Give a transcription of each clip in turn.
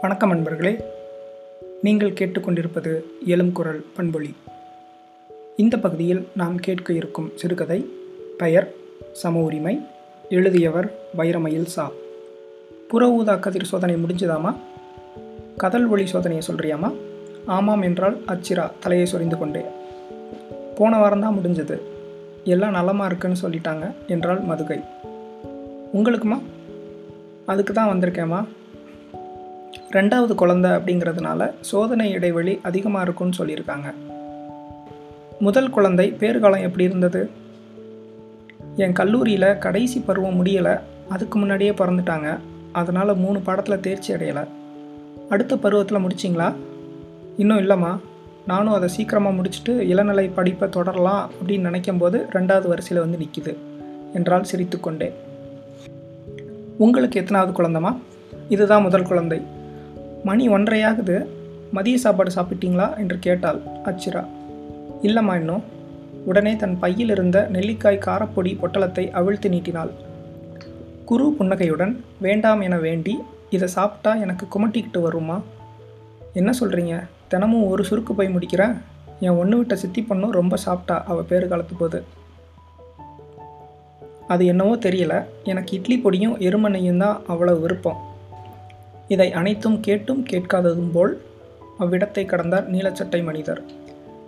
வணக்கம் நண்பர்களே. நீங்கள் கேட்டுக்கொண்டிருப்பது எழும் குரல் பண்பொழி. இந்த பகுதியில் நாம் கேட்க இருக்கும் சிறுகதை பெயர் சம உரிமை எழுதியவர் வைரமயில் சா. புற ஊதா கதிர் சோதனை முடிஞ்சுதாமா? கதல் ஒளி சோதனையை சொல்கிறியாமா ஆமாம் என்றால் அச்சிரா தலையை சொரிந்து கொண்டே. போன வாரம்தான் முடிஞ்சது. எல்லாம் நலமாக இருக்குன்னு சொல்லிட்டாங்க என்றால் மதுகை. உங்களுக்குமா? அதுக்கு தான் வந்திருக்கேம்மா. ரெண்டாவது குழந்த அப்படிங்கிறதுனால சோதனை இடைவெளி அதிகமாக இருக்கும்னு சொல்லியிருக்காங்க. முதல் குழந்தை பேறுகாலம் எப்படி இருந்தது? என் கல்லூரியில் கடைசி பருவம் முடியலை அதுக்கு முன்னாடியே பிறந்துட்டாங்க. அதனால் மூணு பாடத்தில் தேர்ச்சி அடையலை. அடுத்த பருவத்தில் முடிச்சிங்களா? இன்னும் இல்லைம்மா. நானும் அதை சீக்கிரமாக முடிச்சுட்டு இளநிலை படிப்பை தொடரலாம் அப்படின்னு நினைக்கும் போது ரெண்டாவது வரிசையில் வந்து நிற்கிது என்றால் சிரித்துக்கொண்டே. உங்களுக்கு எத்தனாவது குழந்தமா இதுதான் முதல் குழந்தை. மணி ஒன்றையாகுது. மதிய சாப்பாடு சாப்பிட்டீங்களா? என்று கேட்டாள் அச்சிரா. இல்லைம்மா இன்னும் உடனே தன் பையில் இருந்த நெல்லிக்காய் காரப்பொடி பொட்டலத்தை அவிழ்த்து நீட்டினாள். குரு புன்னகையுடன் வேண்டாம் என வேண்டி இதை சாப்பிட்டா எனக்கு குமட்டிக்கிட்டு வருமா என்ன சொல்கிறீங்க தினமும் ஒரு சுருக்கு போய் முடிக்கிறேன் என் ஒன்று விட்ட சித்தி பொண்ணும் ரொம்ப சாப்பிட்டா அவள் பேரு காலத்து போது. அது என்னவோ தெரியல. எனக்கு இட்லி பொடியும் எருமனையும் தான் அவ்வளோ விருப்பம். இதை அனைத்தும் கேட்டும் கேட்காததும் போல் அவ்விடத்தை கடந்தார் நீலச்சட்டை மனிதர்.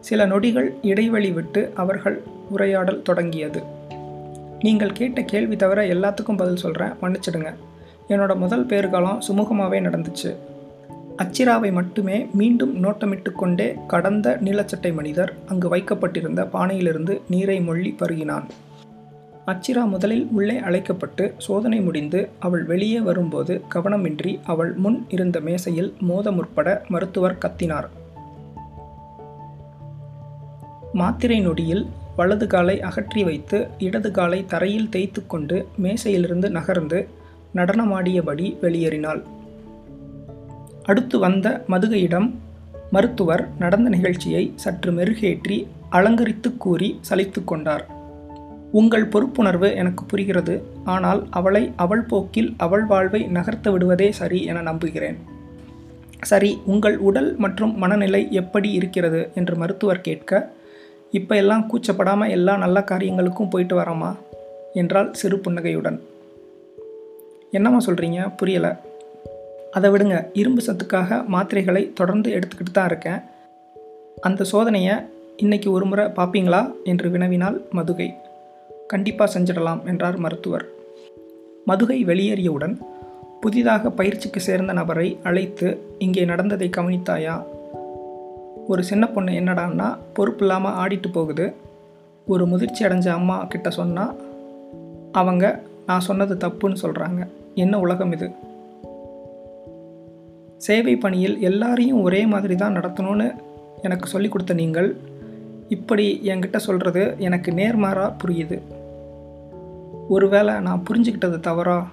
சில நொடிகள் இடைவெளி விட்டு அவர்கள் உரையாடல் தொடங்கியது. நீங்கள் கேட்ட கேள்வி தவிர எல்லாத்துக்கும் பதில் சொல்கிறேன் மன்னிச்சிடுங்க. என்னோட முதல் பேர்காலம் சுமூகமாகவே நடந்துச்சு. அச்சிராவை மட்டுமே மீண்டும் நோட்டமிட்டு கொண்டே கடந்த நீலச்சட்டை மனிதர் அங்கு வைக்கப்பட்டிருந்த பானையிலிருந்து நீரை மொழி பருகினான். அச்சிரா முதலில் உள்ளே அழைக்கப்பட்டு சோதனை முடிந்து அவள் வெளியே வரும்போது கவனமின்றி அவள் முன் இருந்த மேசையில் மோத முற்பட மருத்துவர் கத்தினார். மாத்திரை நொடியில் வலது காலை அகற்றி வைத்து இடது காலை தரையில் தேய்த்து கொண்டு மேசையிலிருந்து நகர்ந்து நடனமாடியபடி வெளியேறினாள். அடுத்து வந்த மதுகையிடம் மருத்துவர் நடந்த நிகழ்ச்சியை சற்று மெருகேற்றி அலங்கரித்து கூறி சலித்து கொண்டார். உங்கள் பொறுப்புணர்வு எனக்கு புரிகிறது. ஆனால் அவளை அவள் போக்கில் அவள் வாழ்வை நகர்த்த விடுவதே சரி என நம்புகிறேன். சரி உங்கள் உடல் மற்றும் மனநிலை எப்படி இருக்கிறது? என்று மருத்துவர் கேட்க இப்போ எல்லாம் கூச்சப்படாமல் எல்லா நல்ல காரியங்களுக்கும் போயிட்டு வரோமா? என்றால் சிறு புன்னகையுடன். என்னம்மா சொல்கிறீங்க புரியலை. அதை விடுங்க. இரும்பு சத்துக்காக மாத்திரைகளை தொடர்ந்து எடுத்துக்கிட்டு தான் இருக்கேன். அந்த சோதனையை இன்னைக்கு ஒரு முறை பார்ப்பீங்களா என்று வினவினாள் மதுகை. கண்டிப்பாக செஞ்சிடலாம் என்றார் மருத்துவர். மதுகை வெளியேறியவுடன் புதிதாக பயிற்சிக்கு சேர்ந்த நபரை அழைத்து இங்கே நடந்ததை கவனித்தாயா? ஒரு சின்ன பொண்ணு என்னடான்னா பொறுப்பு இல்லாமல் ஆடிட்டு போகுது. ஒரு முதிர்ச்சி அடைஞ்ச அம்மா கிட்ட சொன்னால் அவங்க நான் சொன்னது தப்புன்னு சொல்கிறாங்க என்ன உலகம் இது? சேவை பணியில் எல்லாரையும் ஒரே மாதிரி தான் நடத்தணும்னு எனக்கு சொல்லிக் கொடுத்த நீங்கள் இப்படி என்கிட்ட சொல்கிறது எனக்கு நேர்மாறாக புரியுது. ஒருவேளை நான் புரிஞ்சுக்கிட்டது தவறா?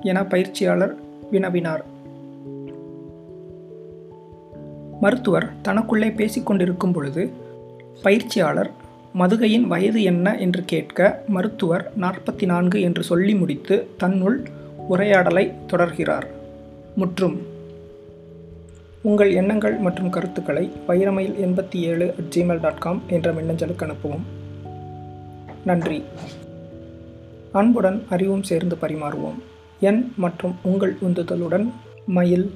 என பயிற்சியாளர் வினவினார். மருத்துவர் தனக்குள்ளே பேசிக்கொண்டிருக்கும் பொழுது பயிற்சியாளர் மதுகையின் வயது என்ன? என்று கேட்க மருத்துவர் நாற்பத்தி நான்கு என்று சொல்லி முடித்து தன்னுள் உரையாடலை தொடர்கிறார். முற்றும் உங்கள் எண்ணங்கள் மற்றும் கருத்துக்களை வைரமயில் எண்பத்தி ஏழு அட் ஜிமெயில் டாட் காம் என்ற மின்னஞ்சலுக்கு அனுப்பவும். நன்றி. அன்புடன் அறிவும் சேர்ந்து பரிமாறுவோம். என் மற்றும் உங்கள் உந்துதலுடன் மயில்